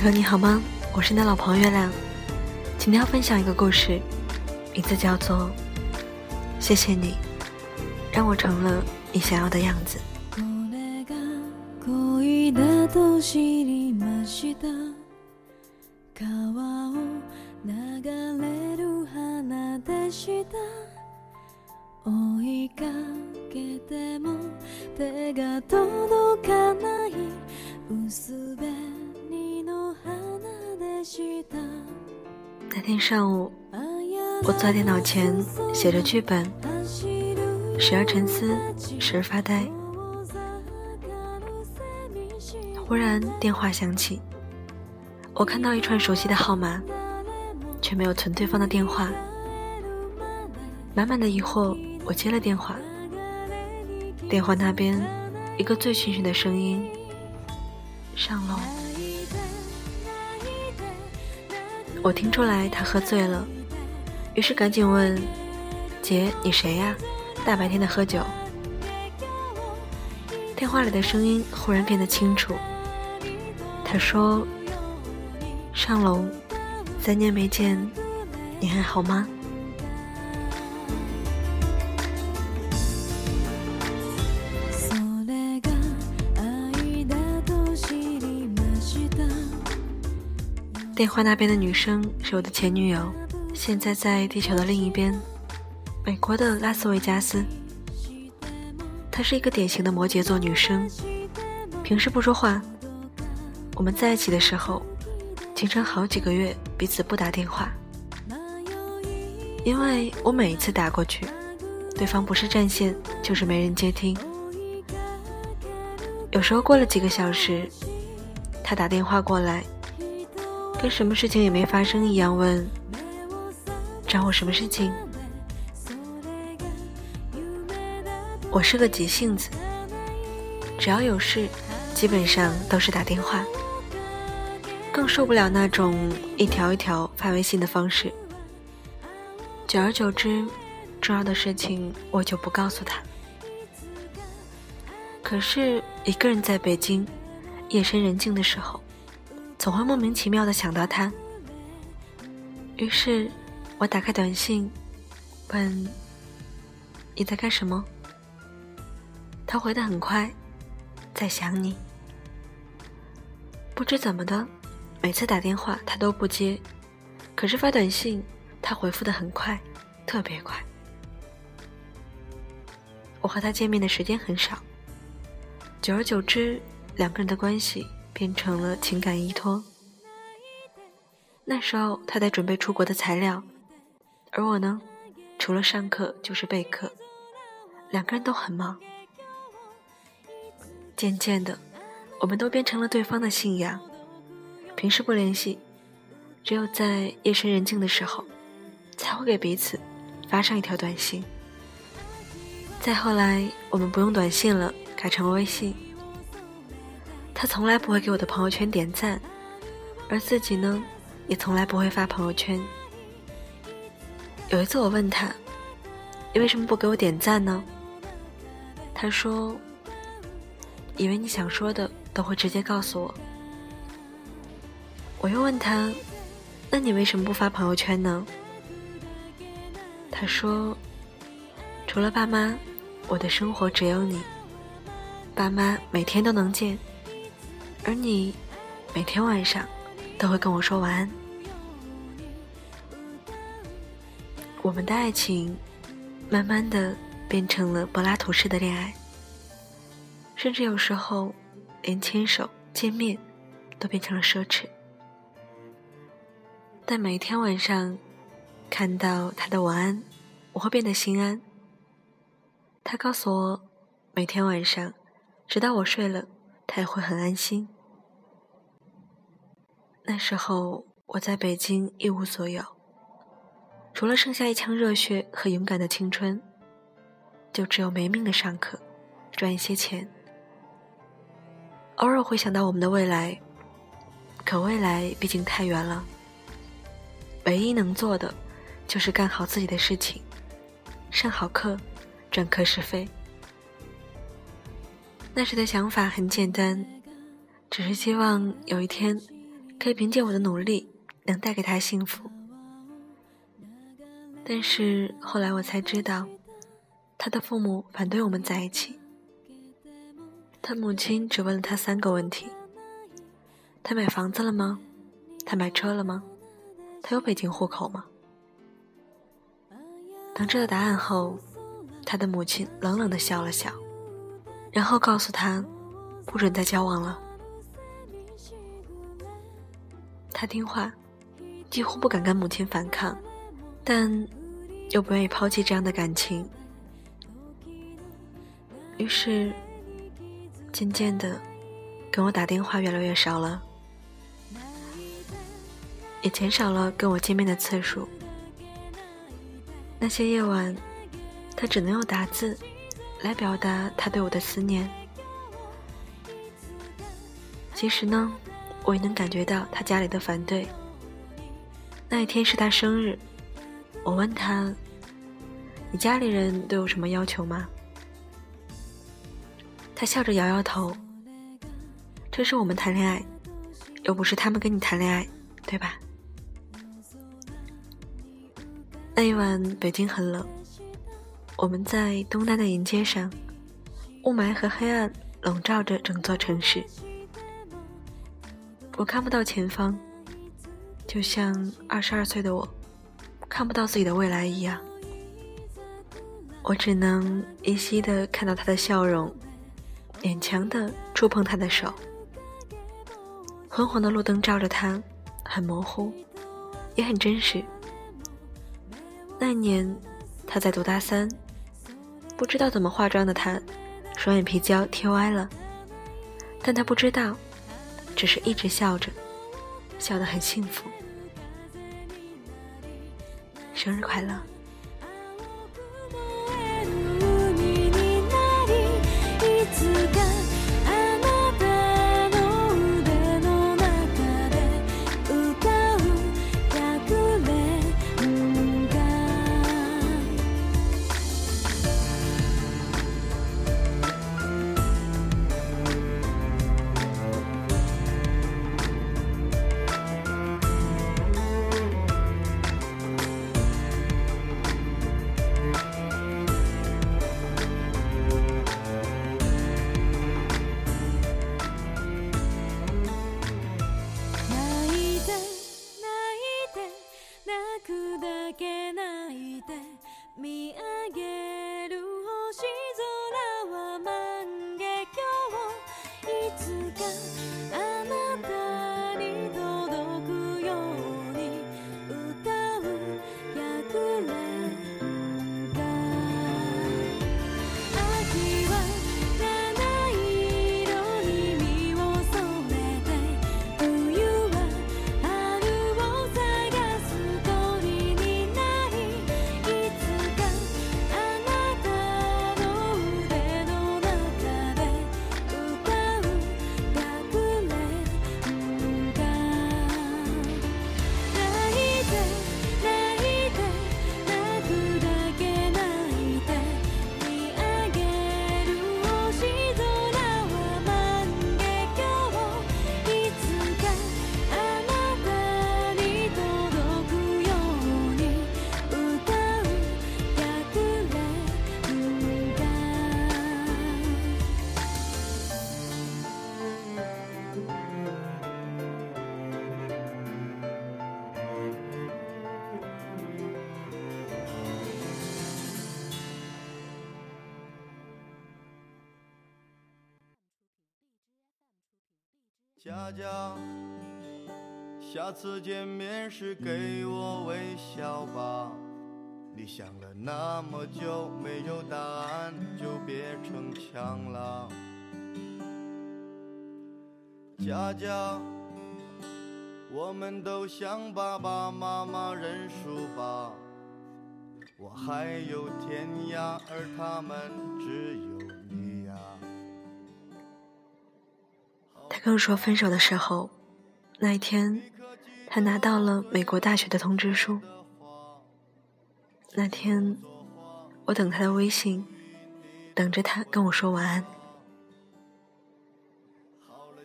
Hello，你好吗？我是你的老朋友月亮。今天要分享一个故事，名字叫做《谢谢你，让我成了你想要的样子》。那天上午，我坐在电脑前写着剧本，时而沉思，时而发呆。忽然电话响起，我看到一串熟悉的号码，却没有存对方的电话。满满的疑惑，我接了电话。电话那边，一个醉醺醺的声音：“上楼。”我听出来他喝醉了，于是赶紧问：“姐，你谁呀？大白天的喝酒？”电话里的声音忽然变得清楚。他说：“上楼，三年没见，你还好吗？”电话那边的女生是我的前女友，现在在地球的另一边，美国的拉斯维加斯。她是一个典型的摩羯座女生，平时不说话。我们在一起的时候，经常好几个月彼此不打电话，因为我每一次打过去，对方不是占线就是没人接听。有时候过了几个小时，他打电话过来。跟什么事情也没发生一样问，找我什么事情？我是个急性子，只要有事，基本上都是打电话。更受不了那种一条一条发微信的方式。久而久之，重要的事情我就不告诉他。可是一个人在北京，夜深人静的时候。总会莫名其妙的想到他，于是我打开短信，问你在干什么。他回的很快，在想你。不知怎么的，每次打电话他都不接，可是发短信他回复的很快，特别快。我和他见面的时间很少，久而久之，两个人的关系。变成了情感依托。那时候他在准备出国的材料，而我呢，除了上课就是备课，两个人都很忙。渐渐的，我们都变成了对方的信仰。平时不联系，只有在夜深人静的时候，才会给彼此发上一条短信。再后来，我们不用短信了，改成了微信。他从来不会给我的朋友圈点赞，而自己呢，也从来不会发朋友圈。有一次我问他：“你为什么不给我点赞呢？”他说：“以为你想说的都会直接告诉我。”我又问他：“那你为什么不发朋友圈呢？”他说：“除了爸妈，我的生活只有你。爸妈每天都能见。”而你每天晚上都会跟我说晚安。我们的爱情慢慢的变成了柏拉图式的恋爱，甚至有时候连牵手见面都变成了奢侈。但每天晚上看到他的晚安，我会变得心安。他告诉我，每天晚上直到我睡了，他也会很安心。那时候我在北京一无所有，除了剩下一腔热血和勇敢的青春，就只有没命的上课，赚一些钱。偶尔会想到我们的未来，可未来毕竟太远了。唯一能做的，就是干好自己的事情，上好课，赚课时费。那时的想法很简单，只是希望有一天。可以凭借我的努力能带给他幸福。但是后来我才知道，他的父母反对我们在一起。他母亲只问了他三个问题：他买房子了吗？他买车了吗？他有北京户口吗？等知道答案后，他的母亲冷冷的笑了笑，然后告诉他，不准再交往了。他听话，几乎不敢跟母亲反抗，但又不愿意抛弃这样的感情，于是渐渐的跟我打电话越来越少了。也减少了跟我见面的次数。那些夜晚，他只能用打字来表达他对我的思念。其实呢，我也能感觉到他家里的反对。那一天是他生日，我问他：“你家里人都有什么要求吗？”他笑着摇摇头：“这是我们谈恋爱，又不是他们跟你谈恋爱，对吧？”那一晚，北京很冷。我们在东单的沿街上，雾霾和黑暗笼罩着整座城市。我看不到前方，就像二十二岁的我看不到自己的未来一样。我只能依稀的看到他的笑容，勉强的触碰他的手。昏黄的路灯照着他，很模糊，也很真实。那年，他在读大三，不知道怎么化妆的他，双眼皮胶贴歪了，但他不知道，只是一直笑着，笑得很幸福。生日快乐！佳佳，下次见面时给我微笑吧。你想了那么久没有答案，就别逞强了。佳佳，我们都向爸爸妈妈认输吧。我还有天涯，而他们只有。跟我说分手的时候，那一天，他拿到了美国大学的通知书。那天，我等他的微信，等着他跟我说晚安。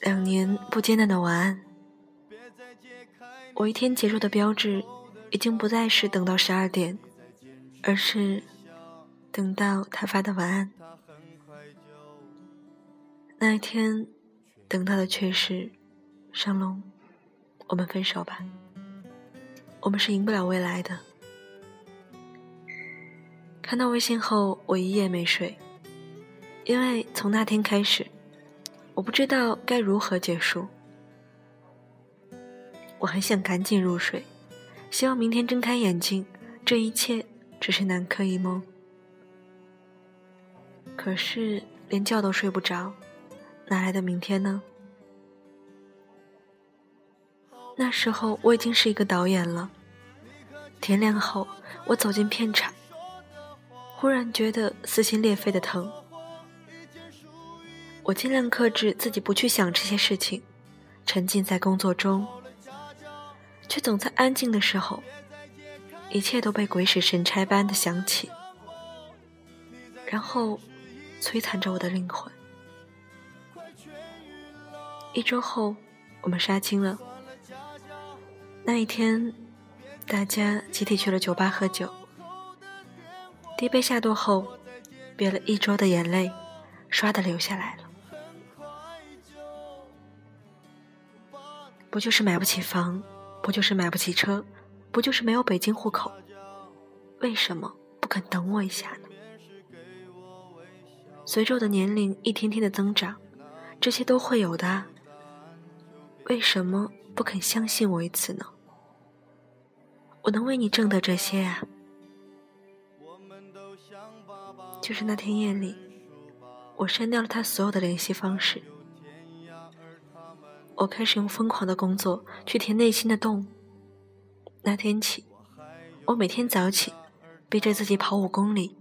两年不间断的晚安，我一天结束的标志，已经不再是等到十二点，而是等到他发的晚安。那一天，等到的却是尚龙，我们分手吧。我们是赢不了未来的。看到微信后，我一夜没睡，因为从那天开始，我不知道该如何结束。我很想赶紧入睡，希望明天睁开眼睛，这一切只是南柯一梦。可是连觉都睡不着，哪来的明天呢？那时候我已经是一个导演了。天亮后，我走进片场，忽然觉得撕心裂肺的疼。我尽量克制自己不去想这些事情，沉浸在工作中。却总在安静的时候，一切都被鬼使神差般的响起，然后摧残着我的灵魂。一周后，我们杀青了。那一天，大家集体去了酒吧喝酒。第一杯下肚后，憋了一周的眼泪，唰的流下来了。不就是买不起房？不就是买不起车，不就是没有北京户口，为什么不肯等我一下呢？随着我的年龄一天天的增长，这些都会有的。为什么不肯相信我一次呢？我能为你挣得这些啊！就是那天夜里，我删掉了他所有的联系方式。我开始用疯狂的工作去填内心的洞。那天起，我每天早起，逼着自己跑五公里。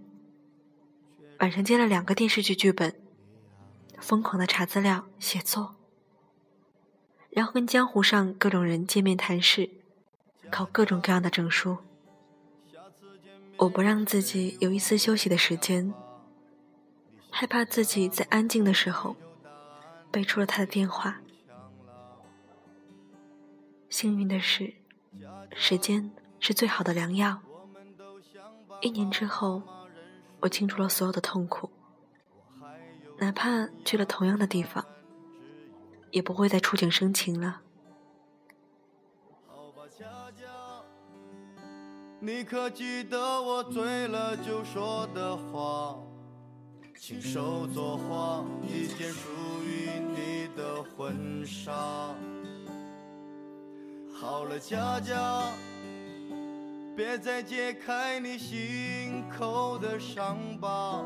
晚上接了两个电视剧剧本，疯狂的查资料、写作，然后跟江湖上各种人见面谈事，考各种各样的证书。我不让自己有一丝休息的时间，害怕自己在安静的时候背出了他的电话。幸运的是，时间是最好的良药。一年之后，我清除了所有的痛苦，哪怕去了同样的地方，也不会再触景生情了。好了，佳佳你可记得我醉了就说的话？亲手作画一件属于你的婚纱。好了，佳佳，别再揭开你心口的伤疤，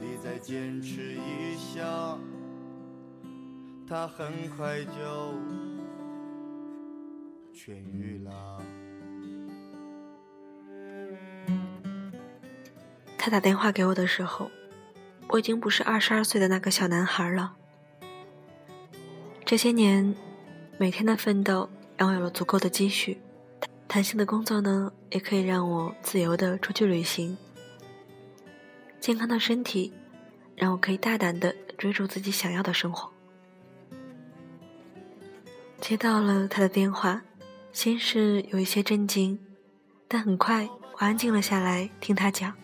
你再坚持一下，他很快就痊愈了。他打电话给我的时候，我已经不是二十二岁的那个小男孩了。这些年，每天的奋斗。让我有了足够的积蓄，弹性的工作呢，也可以让我自由的出去旅行。健康的身体，让我可以大胆的追逐自己想要的生活。接到了他的电话，先是有一些震惊，但很快我安静了下来，听他讲：“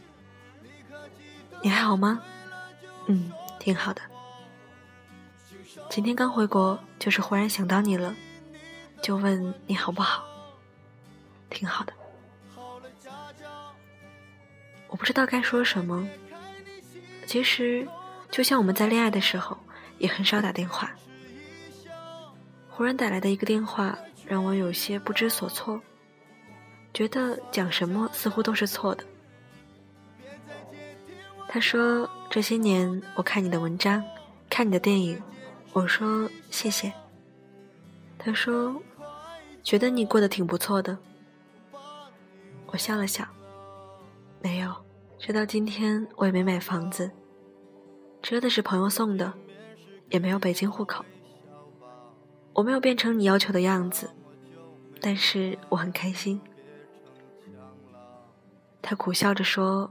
你还好吗？嗯，挺好的。今天刚回国，就是忽然想到你了。”就问你好不好？挺好的。我不知道该说什么。其实，就像我们在恋爱的时候，也很少打电话。忽然打来的一个电话，让我有些不知所措，觉得讲什么似乎都是错的。他说：“这些年我看你的文章，看你的电影。”我说：“谢谢。”他说。觉得你过得挺不错的，我笑了笑。没有，直到今天我也没买房子，车子是朋友送的，也没有北京户口。我没有变成你要求的样子，但是我很开心。他苦笑着说：“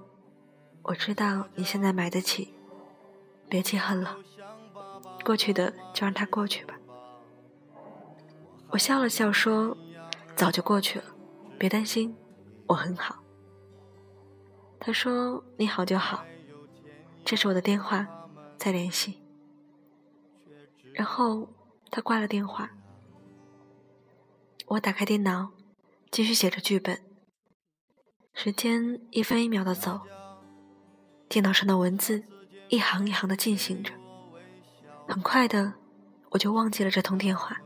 我知道你现在买得起，别记恨了，过去的就让它过去吧。”我笑了笑说：“早就过去了，别担心，我很好。”他说：“你好就好，这是我的电话，再联系。”然后他挂了电话。我打开电脑，继续写着剧本。时间一分一秒的走，电脑上的文字一行一行的进行着。很快的，我就忘记了这通电话。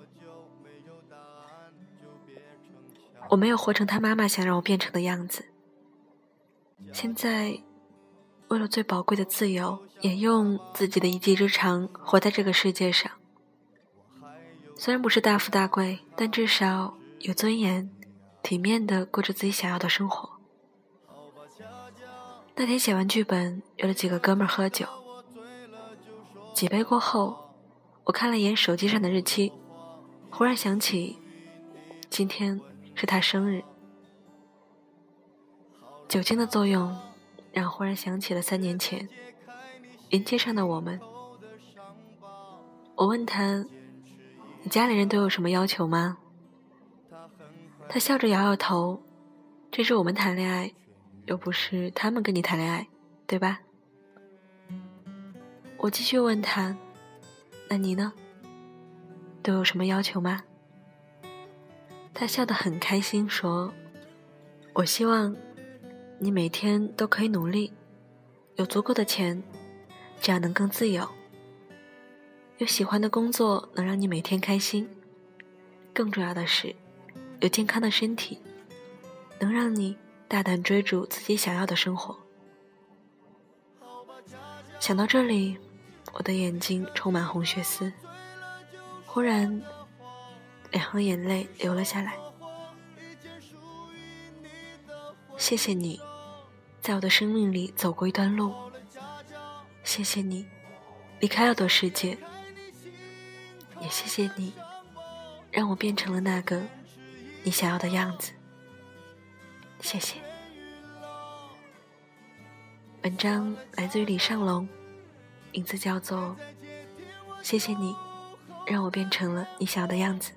我没有活成他妈妈想让我变成的样子。现在，为了最宝贵的自由，也用自己的一技之长活在这个世界上。虽然不是大富大贵，但至少有尊严、体面的过着自己想要的生活。那天写完剧本，约了几个哥们喝酒。几杯过后，我看了一眼手机上的日期，忽然想起，今天是他生日。酒精的作用，让忽然想起了三年前，云街上的我们。我问他：“你家里人都有什么要求吗？”他笑着摇摇头：“这是我们谈恋爱，又不是他们跟你谈恋爱，对吧？”我继续问他：“那你呢？都有什么要求吗？”他笑得很开心，说：“我希望。”你每天都可以努力，有足够的钱，这样能更自由。有喜欢的工作能让你每天开心，更重要的是，有健康的身体，能让你大胆追逐自己想要的生活。想到这里，我的眼睛充满红血丝，忽然，两行眼泪流了下来。谢谢你。在我的生命里走过一段路，谢谢你离开了的世界，也谢谢你让我变成了那个你想要的样子。谢谢。文章来自于李尚龙，名字叫做《谢谢你让我变成了你想要的样子》。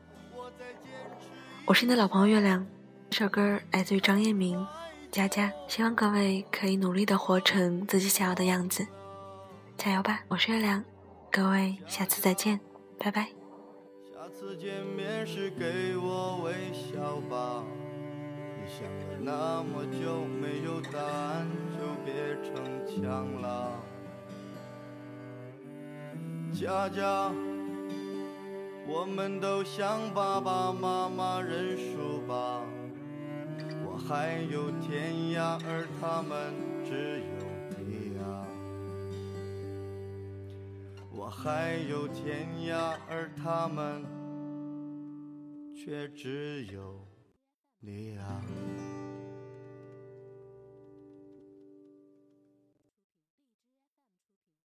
我是你的老朋友月亮，这首歌来自于张彦明。佳佳，希望各位可以努力的活成自己想要的样子，加油吧！我是月亮，各位下次再见，拜拜。下次见面时给我微笑吧。你想了那么久没有答案，就别逞强了。佳佳，我们都向爸爸妈妈认输吧。我还有天涯，而他们只有我还有天涯，而他们却只有你啊！